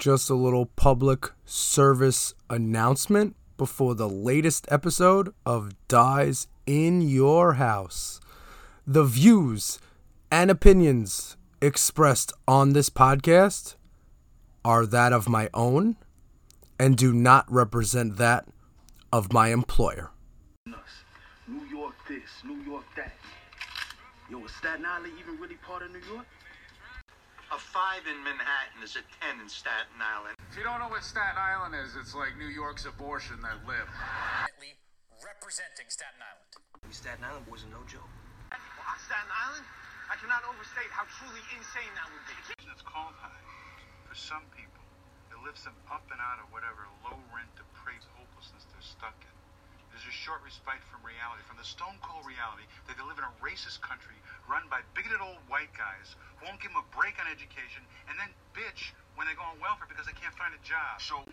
just a little public service announcement before the latest episode of Dies in Your House. The views and opinions expressed on this podcast are that of my own and do not represent that of my employer. New York this, New York that. Yo, is Staten Island even really part of New York? A five in Manhattan is a ten in Staten Island. If you don't know what Staten Island is, it's like New York's abortion that lived. representing Staten Island. We Staten Island boys are no joke. Well, on Staten Island, I cannot overstate how truly insane that would be. It's cold high. For some people, it lifts them up and out of whatever low rent, depraved hopelessness they're stuck in. There's a short respite from reality, from the stone cold reality that they live in a racist country run by bigoted old white guys who won't give them a break on education and then bitch when they go on welfare because they can't find a job. So,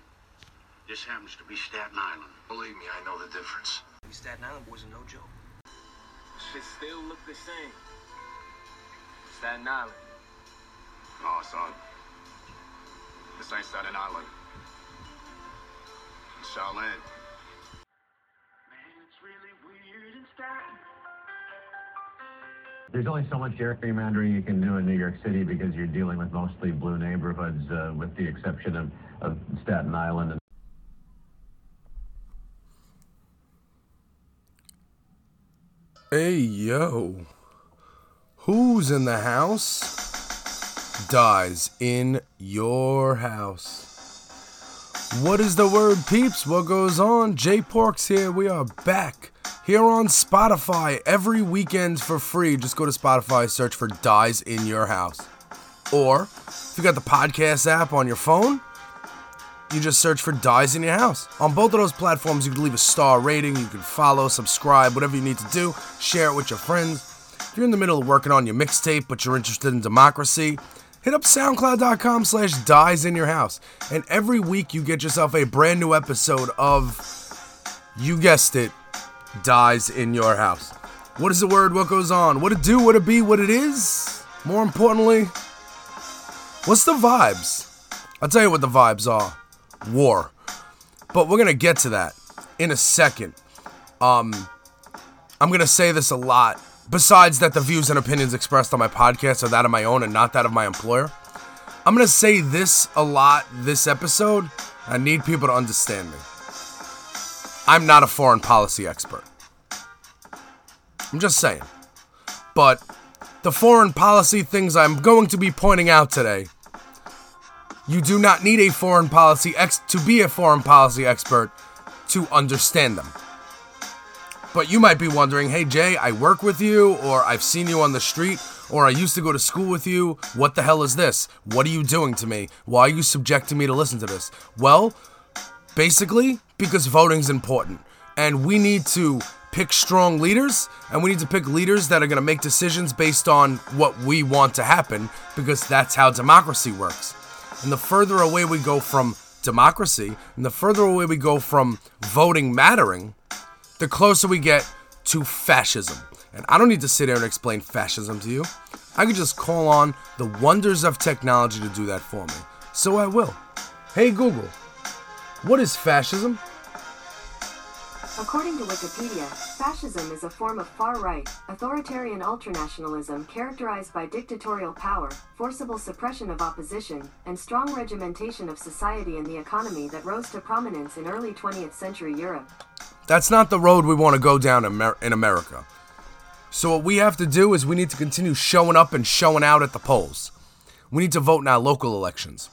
this happens to be Staten Island. Believe me, I know the difference. We Staten Island boys are no joke. Shit still look the same. Staten Island. No, son. This ain't Staten Island. It's Shaolin. There's only so much gerrymandering you can do in New York City because you're dealing with mostly blue neighborhoods, uh, with the exception of, of Staten Island. And Hey, yo. Who's in the house? Dies in your house. What is the word, peeps? What goes on? J Porks here. We are back here on Spotify every weekend for free. Just go to Spotify, search for Dies in Your House. Or if you got the podcast app on your phone, you just search for Dies in Your House. On both of those platforms, you can leave a star rating, you can follow, subscribe, whatever you need to do, share it with your friends. If you're in the middle of working on your mixtape, but you're interested in democracy, hit up soundcloud.com slash dies in your house. And every week you get yourself a brand new episode of, you guessed it, Dies in Your House. What is the word? What goes on? What it do? What it be? What it is? More importantly, what's the vibes? I'll tell you what the vibes are. War. But we're gonna get to that in a second. Um I'm gonna say this a lot. Besides that the views and opinions expressed on my podcast are that of my own and not that of my employer. I'm gonna say this a lot this episode. I need people to understand me. I'm not a foreign policy expert. I'm just saying. But the foreign policy things I'm going to be pointing out today, you do not need a foreign policy ex to be a foreign policy expert to understand them. But you might be wondering, hey Jay, I work with you, or I've seen you on the street, or I used to go to school with you. What the hell is this? What are you doing to me? Why are you subjecting me to listen to this? Well, basically, because voting's important. And we need to pick strong leaders, and we need to pick leaders that are going to make decisions based on what we want to happen, because that's how democracy works. And the further away we go from democracy, and the further away we go from voting mattering, the closer we get to fascism. And I don't need to sit here and explain fascism to you. I could just call on the wonders of technology to do that for me. So I will. Hey Google, what is fascism? According to Wikipedia, fascism is a form of far-right, authoritarian ultranationalism characterized by dictatorial power, forcible suppression of opposition, and strong regimentation of society and the economy that rose to prominence in early 20th century Europe. That's not the road we want to go down in America. So what we have to do is we need to continue showing up and showing out at the polls. We need to vote in our local elections.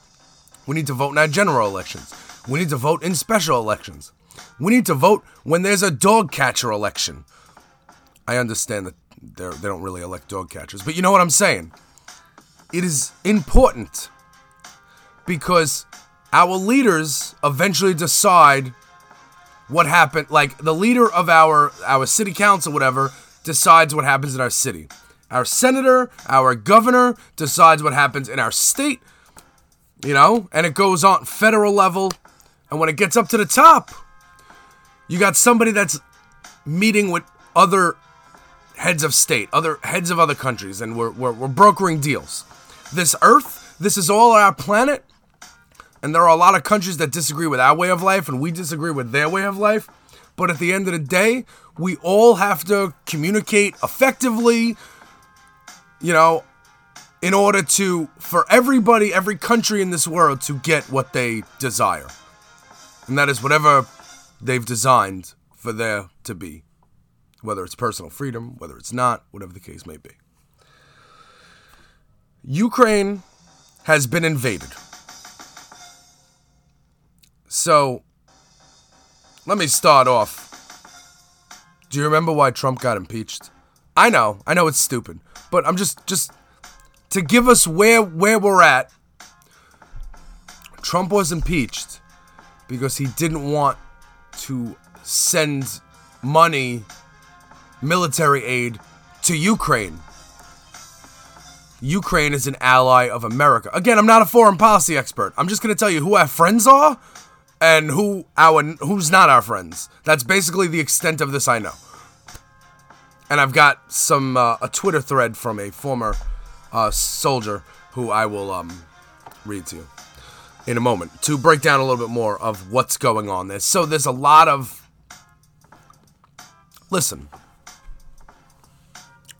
We need to vote in our general elections. We need to vote in special elections. We need to vote when there's a dog catcher election. I understand that they're, don't really elect dog catchers, but you know what I'm saying. It is important because our leaders eventually decide what happened. Like the leader of our our city council, whatever, decides what happens in our city. Our senator, our governor decides what happens in our state. You know, and it goes on federal level, and when it gets up to the top, you got somebody that's meeting with other heads of state, other heads of other countries, and we're, we're, we're brokering deals. This Earth, this is all our planet, and there are a lot of countries that disagree with our way of life, and we disagree with their way of life. But at the end of the day, we all have to communicate effectively, you know, in order to, for everybody, every country in this world to get what they desire. And that is whatever they've designed for there to be. Whether it's personal freedom, whether it's not, whatever the case may be. Ukraine has been invaded. So, let me start off. Do you remember why Trump got impeached? I know, I know it's stupid, but I'm just just to give us where where we're at. Trump was impeached because he didn't want to send money, military aid to Ukraine. Ukraine is an ally of America. Again, I'm not a foreign policy expert. I'm just going to tell you who our friends are and who our who's not our friends. That's basically the extent of this I know. And I've got some uh, a Twitter thread from a former uh, soldier who I will um, read to you in a moment to break down a little bit more of what's going on there. So there's a lot of listen.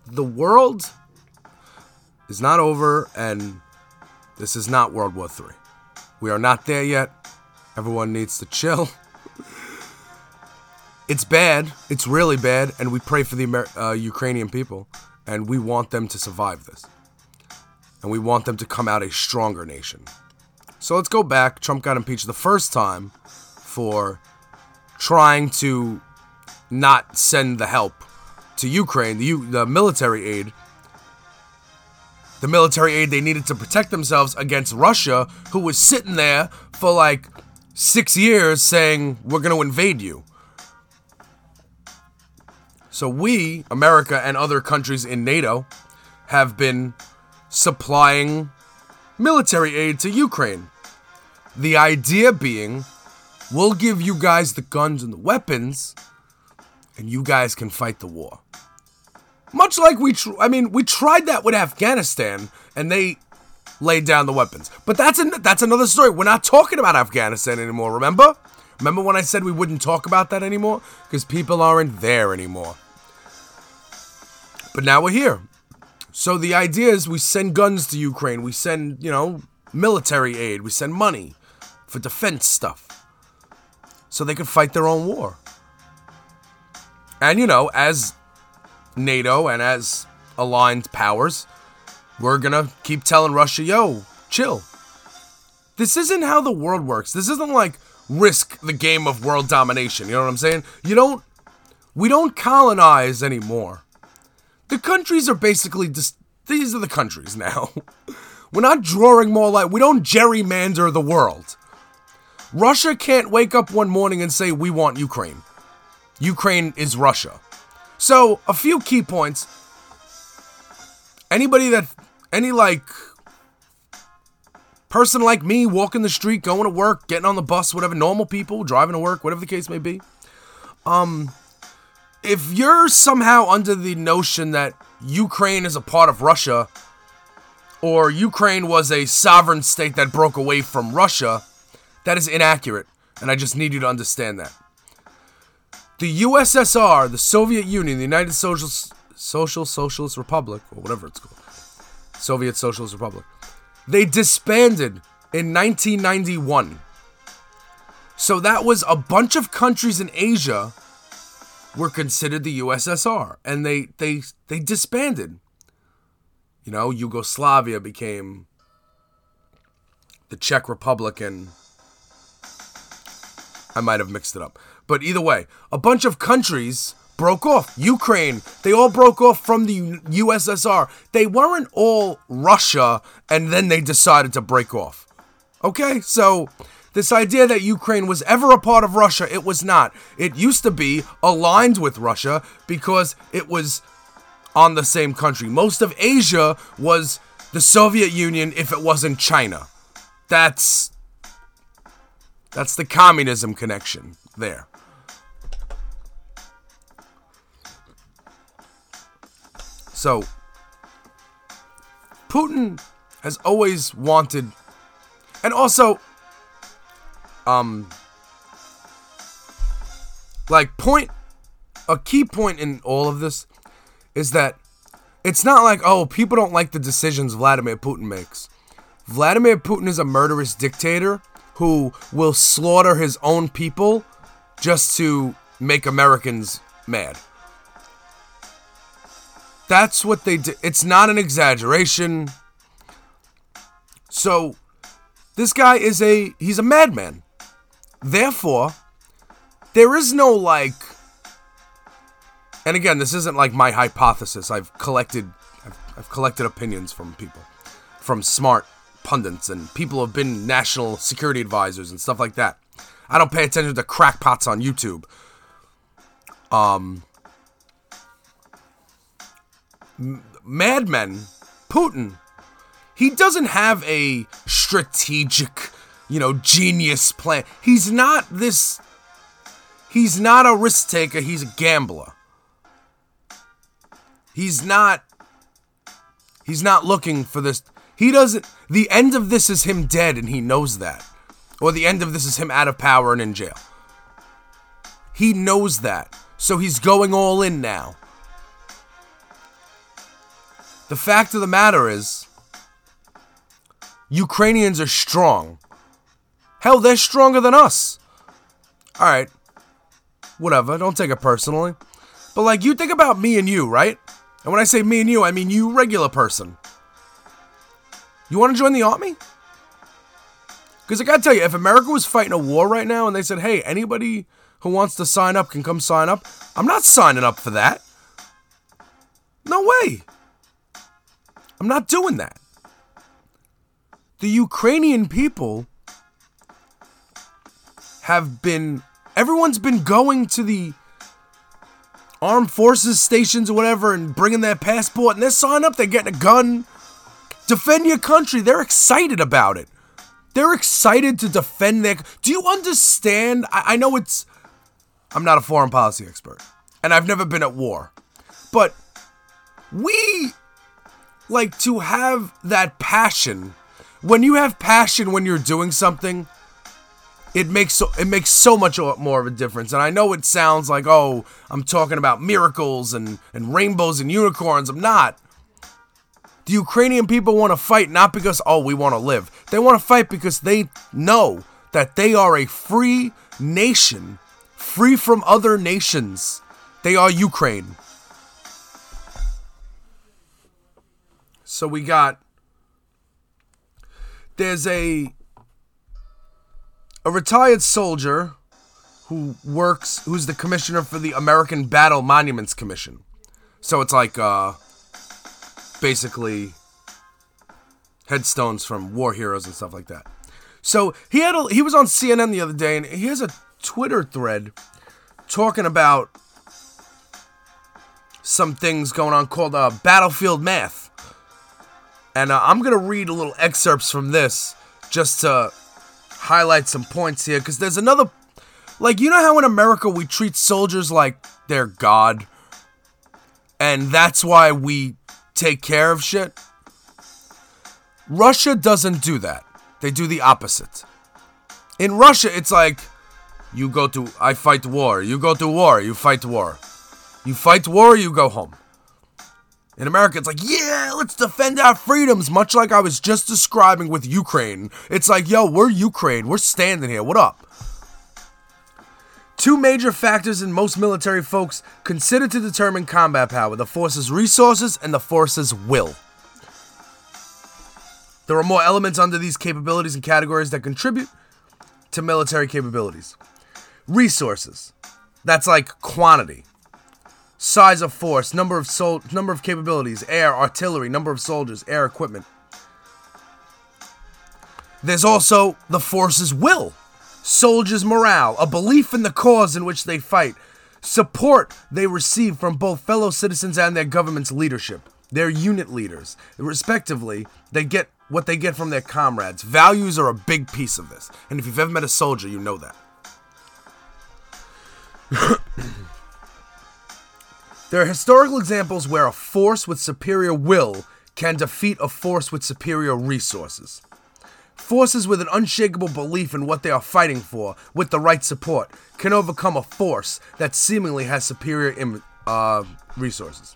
The world is not over, and this is not World War III. We are not there yet. Everyone needs to chill. it's bad. It's really bad, and we pray for the Amer- uh, Ukrainian people, and we want them to survive this. And we want them to come out a stronger nation. So let's go back. Trump got impeached the first time for trying to not send the help to Ukraine, the, U- the military aid, the military aid they needed to protect themselves against Russia, who was sitting there for like six years saying, We're going to invade you. So we, America, and other countries in NATO have been supplying military aid to Ukraine. The idea being, we'll give you guys the guns and the weapons, and you guys can fight the war. Much like we, tr- I mean, we tried that with Afghanistan, and they laid down the weapons. But that's an- that's another story. We're not talking about Afghanistan anymore. Remember? Remember when I said we wouldn't talk about that anymore? Because people aren't there anymore. But now we're here. So the idea is we send guns to Ukraine. We send, you know, military aid. We send money for defense stuff. So they can fight their own war. And, you know, as NATO and as aligned powers, we're gonna keep telling Russia, yo, chill. This isn't how the world works. This isn't like risk the game of world domination. You know what I'm saying? You don't, we don't colonize anymore. The countries are basically just, these are the countries now. We're not drawing more light. We don't gerrymander the world. Russia can't wake up one morning and say, we want Ukraine. Ukraine is Russia. So, a few key points. Anybody that, any like person like me walking the street, going to work, getting on the bus, whatever, normal people driving to work, whatever the case may be. Um, if you're somehow under the notion that Ukraine is a part of Russia, or Ukraine was a sovereign state that broke away from Russia, that is inaccurate, and I just need you to understand that. The USSR, the Soviet Union, the United Social Social Socialist Republic, or whatever it's called, Soviet Socialist Republic, they disbanded in 1991. So that was a bunch of countries in Asia were considered the USSR, and they they they disbanded. You know, Yugoslavia became the Czech Republic, and I might have mixed it up. But either way, a bunch of countries broke off. Ukraine, they all broke off from the USSR. They weren't all Russia and then they decided to break off. Okay? So, this idea that Ukraine was ever a part of Russia, it was not. It used to be aligned with Russia because it was on the same country. Most of Asia was the Soviet Union if it wasn't China. That's that's the communism connection there. So, Putin has always wanted, and also, um like point a key point in all of this is that it's not like oh people don't like the decisions Vladimir Putin makes. Vladimir Putin is a murderous dictator who will slaughter his own people just to make Americans mad. That's what they do. It's not an exaggeration. So, this guy is a he's a madman. Therefore, there is no like and again, this isn't like my hypothesis. I've collected I've, I've collected opinions from people, from smart pundits and people have been national security advisors and stuff like that. I don't pay attention to crackpots on YouTube. Um, Putin, he doesn't have a strategic, you know, genius plan. He's not this. He's not a risk taker. He's a gambler. He's not. He's not looking for this. He doesn't. The end of this is him dead, and he knows that. Or the end of this is him out of power and in jail. He knows that. So he's going all in now. The fact of the matter is, Ukrainians are strong. Hell, they're stronger than us. Alright. Whatever, don't take it personally. But, like, you think about me and you, right? And when I say me and you, I mean you, regular person. You want to join the army? Because I gotta tell you, if America was fighting a war right now and they said, hey, anybody who wants to sign up can come sign up, I'm not signing up for that. No way. I'm not doing that. The Ukrainian people have been, everyone's been going to the armed forces stations or whatever and bringing their passport and they're signing up, they're getting a gun. Defend your country. They're excited about it. They're excited to defend their. Do you understand? I, I know it's. I'm not a foreign policy expert, and I've never been at war, but we like to have that passion. When you have passion when you're doing something, it makes so it makes so much more of a difference. And I know it sounds like oh, I'm talking about miracles and and rainbows and unicorns. I'm not. The Ukrainian people want to fight not because, oh, we want to live. They want to fight because they know that they are a free nation, free from other nations. They are Ukraine. So we got. There's a. A retired soldier who works, who's the commissioner for the American Battle Monuments Commission. So it's like, uh, basically headstones from war heroes and stuff like that. So he had a, he was on CNN the other day and he has a Twitter thread talking about some things going on called uh, Battlefield Math. And uh, I'm to read a little excerpts from this just to highlight some points here because there's another like you know how in America we treat soldiers like they're god and that's why we take care of shit. Russia doesn't do that. They do the opposite. In Russia, it's like you go to I fight war, you go to war, you fight war. You fight war, you go home. In America, it's like, yeah, let's defend our freedoms, much like I was just describing with Ukraine. It's like, yo, we're Ukraine. We're standing here. What up? Two major factors in most military folks consider to determine combat power the force's resources and the force's will. There are more elements under these capabilities and categories that contribute to military capabilities. Resources. That's like quantity. Size of force, number of sol- number of capabilities, air, artillery, number of soldiers, air equipment. There's also the force's will soldiers' morale, a belief in the cause in which they fight, support they receive from both fellow citizens and their government's leadership, their unit leaders, respectively. They get what they get from their comrades. Values are a big piece of this, and if you've ever met a soldier, you know that. there are historical examples where a force with superior will can defeat a force with superior resources. Forces with an unshakable belief in what they are fighting for, with the right support, can overcome a force that seemingly has superior Im- uh, resources.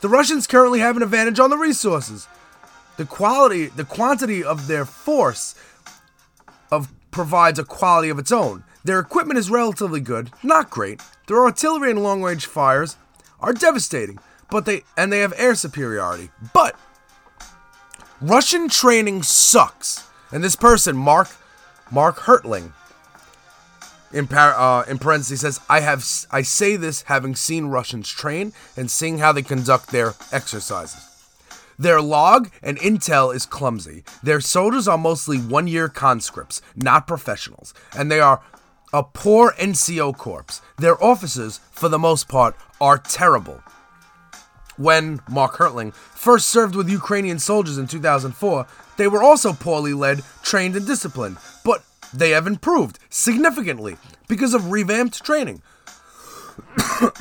The Russians currently have an advantage on the resources. The quality, the quantity of their force of provides a quality of its own. Their equipment is relatively good, not great. Their artillery and long-range fires are devastating, but they and they have air superiority. But Russian training sucks. And this person, Mark Mark Hertling, in par- uh, in parentheses says, "I have I say this having seen Russians train and seeing how they conduct their exercises." Their log and intel is clumsy. Their soldiers are mostly one year conscripts, not professionals, and they are a poor NCO corps. Their officers, for the most part, are terrible. When Mark Hertling first served with Ukrainian soldiers in 2004, they were also poorly led, trained, and disciplined, but they have improved significantly because of revamped training.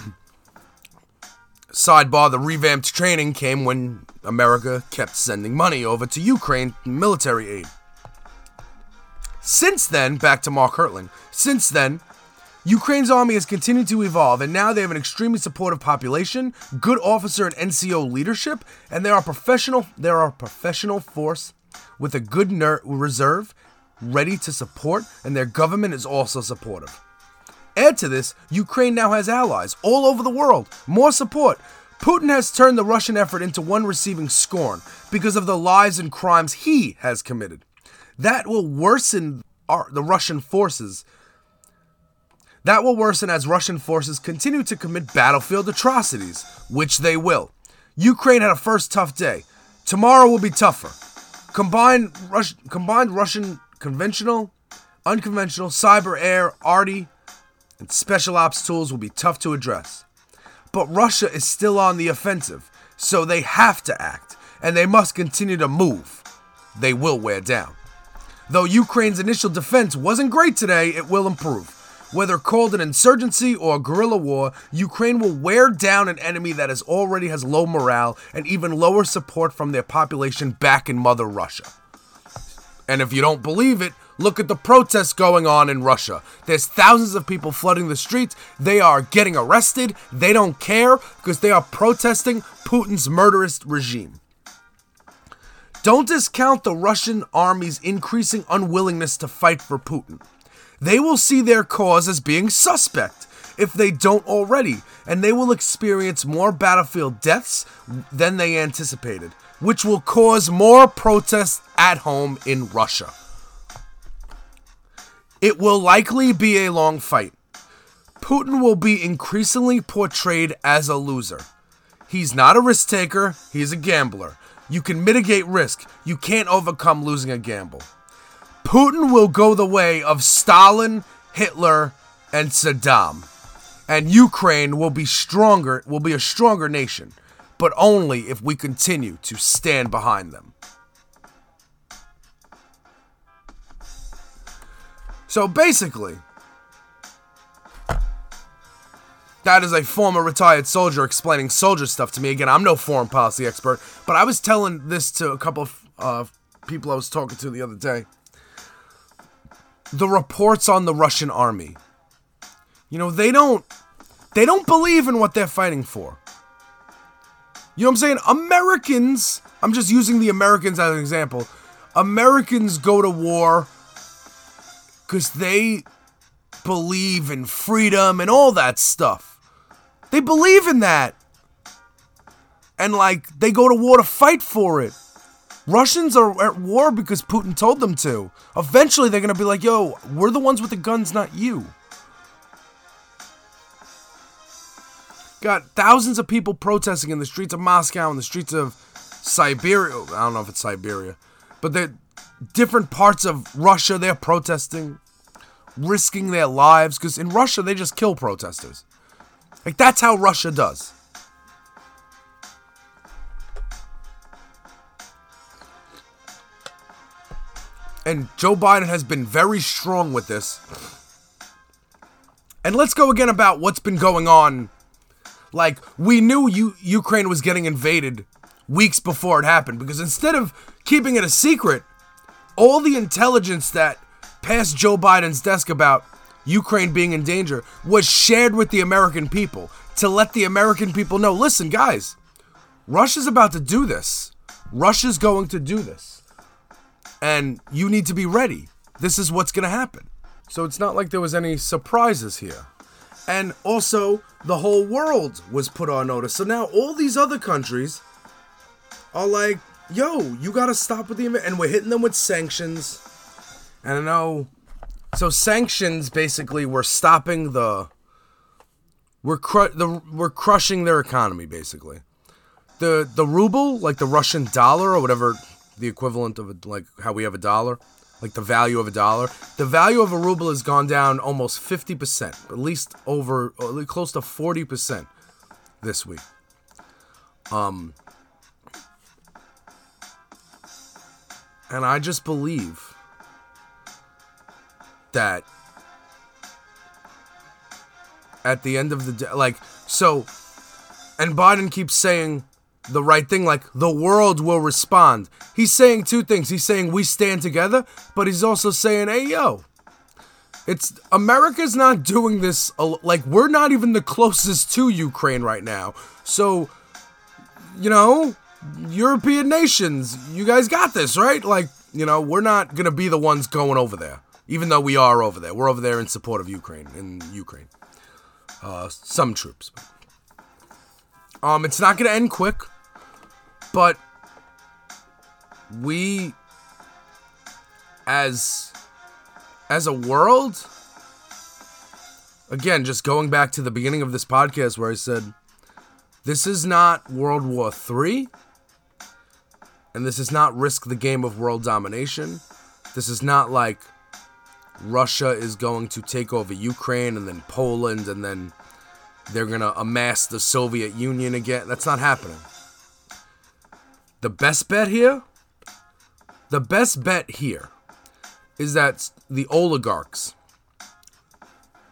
Sidebar the revamped training came when America kept sending money over to Ukraine military aid. Since then, back to Mark Hertling, since then, Ukraine's army has continued to evolve, and now they have an extremely supportive population, good officer and NCO leadership, and they are professional. They are a professional force with a good ner- reserve, ready to support, and their government is also supportive. Add to this, Ukraine now has allies all over the world, more support. Putin has turned the Russian effort into one receiving scorn because of the lies and crimes he has committed. That will worsen our, the Russian forces. That will worsen as Russian forces continue to commit battlefield atrocities, which they will. Ukraine had a first tough day. Tomorrow will be tougher. Combined, Rus- combined Russian conventional, unconventional, cyber, air, arty, and special ops tools will be tough to address. But Russia is still on the offensive, so they have to act, and they must continue to move. They will wear down. Though Ukraine's initial defense wasn't great today, it will improve. Whether called an insurgency or a guerrilla war, Ukraine will wear down an enemy that is already has low morale and even lower support from their population back in Mother Russia. And if you don't believe it, look at the protests going on in Russia. There's thousands of people flooding the streets. They are getting arrested. They don't care because they are protesting Putin's murderous regime. Don't discount the Russian army's increasing unwillingness to fight for Putin. They will see their cause as being suspect if they don't already, and they will experience more battlefield deaths than they anticipated, which will cause more protests at home in Russia. It will likely be a long fight. Putin will be increasingly portrayed as a loser. He's not a risk taker, he's a gambler. You can mitigate risk, you can't overcome losing a gamble. Putin will go the way of Stalin, Hitler, and Saddam. And Ukraine will be stronger, will be a stronger nation, but only if we continue to stand behind them. So basically, that is a former retired soldier explaining soldier stuff to me. Again, I'm no foreign policy expert, but I was telling this to a couple of uh, people I was talking to the other day. The reports on the Russian army. You know, they don't they don't believe in what they're fighting for. You know what I'm saying? Americans, I'm just using the Americans as an example. Americans go to war because they believe in freedom and all that stuff. They believe in that. And like, they go to war to fight for it. Russians are at war because Putin told them to. Eventually, they're going to be like, yo, we're the ones with the guns, not you. Got thousands of people protesting in the streets of Moscow and the streets of Siberia. I don't know if it's Siberia, but they're different parts of Russia. They're protesting, risking their lives because in Russia they just kill protesters. Like that's how Russia does. And Joe Biden has been very strong with this. And let's go again about what's been going on like we knew U- Ukraine was getting invaded weeks before it happened because instead of keeping it a secret, all the intelligence that passed Joe Biden's desk about Ukraine being in danger was shared with the American people to let the American people know listen, guys, Russia's about to do this. Russia's going to do this. And you need to be ready. This is what's going to happen. So it's not like there was any surprises here. And also, the whole world was put on notice. So now all these other countries are like, yo, you got to stop with the. And we're hitting them with sanctions. And I know. So sanctions basically were stopping the. We're, cru- the, we're crushing their economy, basically. The, the ruble, like the Russian dollar or whatever the equivalent of it, like how we have a dollar, like the value of a dollar. The value of a ruble has gone down almost 50%, at least over close to 40% this week. Um and I just believe that at the end of the day like so and Biden keeps saying the right thing like the world will respond. He's saying two things. He's saying we stand together, but he's also saying, "Hey yo, it's America's not doing this like we're not even the closest to Ukraine right now." So, you know, European nations, you guys got this, right? Like, you know, we're not going to be the ones going over there, even though we are over there. We're over there in support of Ukraine in Ukraine. Uh some troops. Um it's not going to end quick but we as as a world again just going back to the beginning of this podcast where i said this is not world war 3 and this is not risk the game of world domination. This is not like russia is going to take over ukraine and then poland and then they're going to amass the soviet union again. That's not happening the best bet here, the best bet here is that the oligarchs,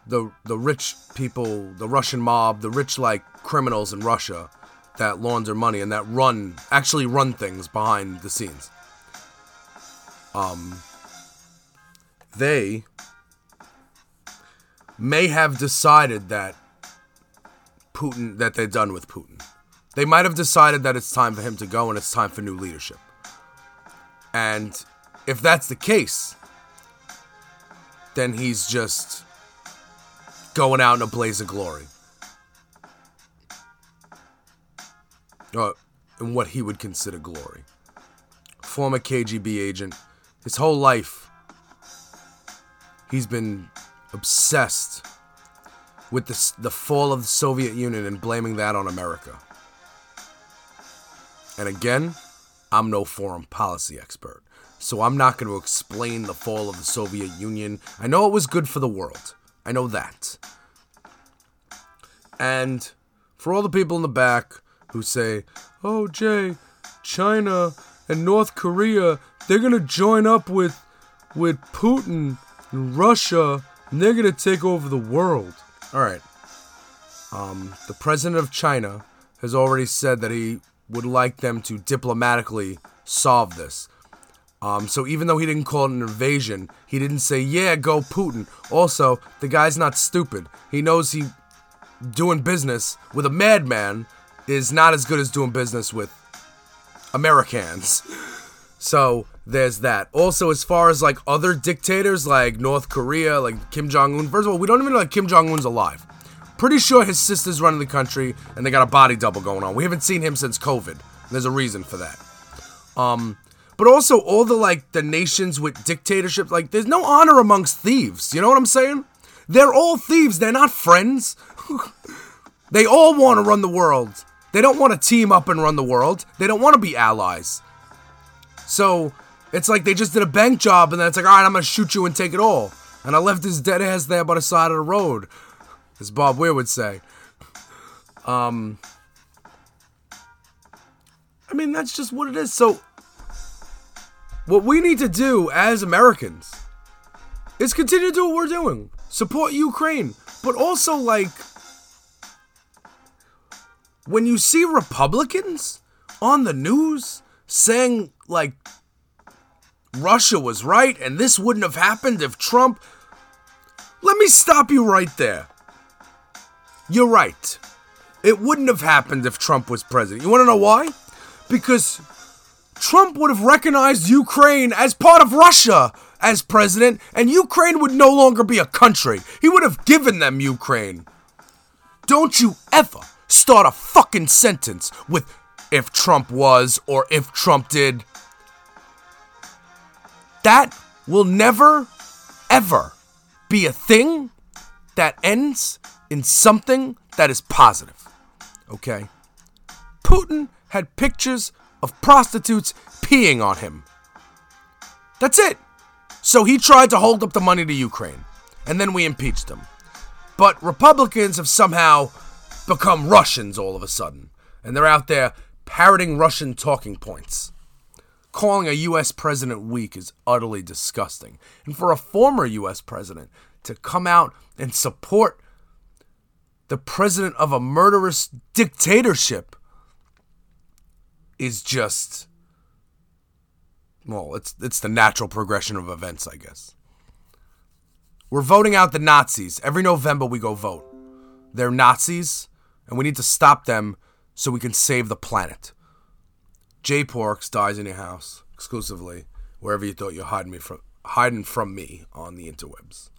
the the rich people, the Russian mob, the rich like criminals in Russia that launder money and that run actually run things behind the scenes. Um they may have decided that Putin that they're done with Putin. They might have decided that it's time for him to go and it's time for new leadership. And if that's the case, then he's just going out in a blaze of glory. Or in what he would consider glory. Former KGB agent, his whole life, he's been obsessed with the, the fall of the Soviet Union and blaming that on America. And again, I'm no foreign policy expert, so I'm not going to explain the fall of the Soviet Union. I know it was good for the world. I know that. And for all the people in the back who say, "Oh, Jay, China and North Korea, they're going to join up with with Putin and Russia, and they're going to take over the world." All right. Um, the president of China has already said that he would like them to diplomatically solve this. Um, so even though he didn't call it an invasion, he didn't say, "Yeah, go Putin." Also, the guy's not stupid. He knows he doing business with a madman is not as good as doing business with Americans. So there's that. Also, as far as like other dictators like North Korea, like Kim Jong Un. First of all, we don't even know that Kim Jong Un's alive. Pretty sure his sister's running the country and they got a body double going on. We haven't seen him since COVID. There's a reason for that. Um, but also all the like the nations with dictatorship, like there's no honor amongst thieves. You know what I'm saying? They're all thieves. They're not friends. they all want to run the world. They don't want to team up and run the world. They don't want to be allies. So it's like they just did a bank job and then it's like, all right, I'm gonna shoot you and take it all. And I left his dead ass there by the side of the road, as Bob Weir would say. Um, I mean, that's just what it is. So, what we need to do as Americans is continue to do what we're doing, support Ukraine, but also like when you see Republicans on the news saying like Russia was right and this wouldn't have happened if Trump. Let me stop you right there. You're right. It wouldn't have happened if Trump was president. You want to know why? Because Trump would have recognized Ukraine as part of Russia as president, and Ukraine would no longer be a country. He would have given them Ukraine. Don't you ever start a fucking sentence with if Trump was or if Trump did. That will never, ever be a thing that ends in something that is positive. Okay? Putin had pictures of prostitutes peeing on him. That's it. So he tried to hold up the money to Ukraine, and then we impeached him. But Republicans have somehow become Russians all of a sudden, and they're out there parroting Russian talking points. Calling a U.S. president weak is utterly disgusting. And for a former U.S. president to come out and support the president of a murderous dictatorship is just well, it's it's the natural progression of events, I guess. We're voting out the Nazis. Every November we go vote. They're Nazis, and we need to stop them so we can save the planet. J Porks dies in your house exclusively, wherever you thought you're hiding me from hiding from me on the interwebs.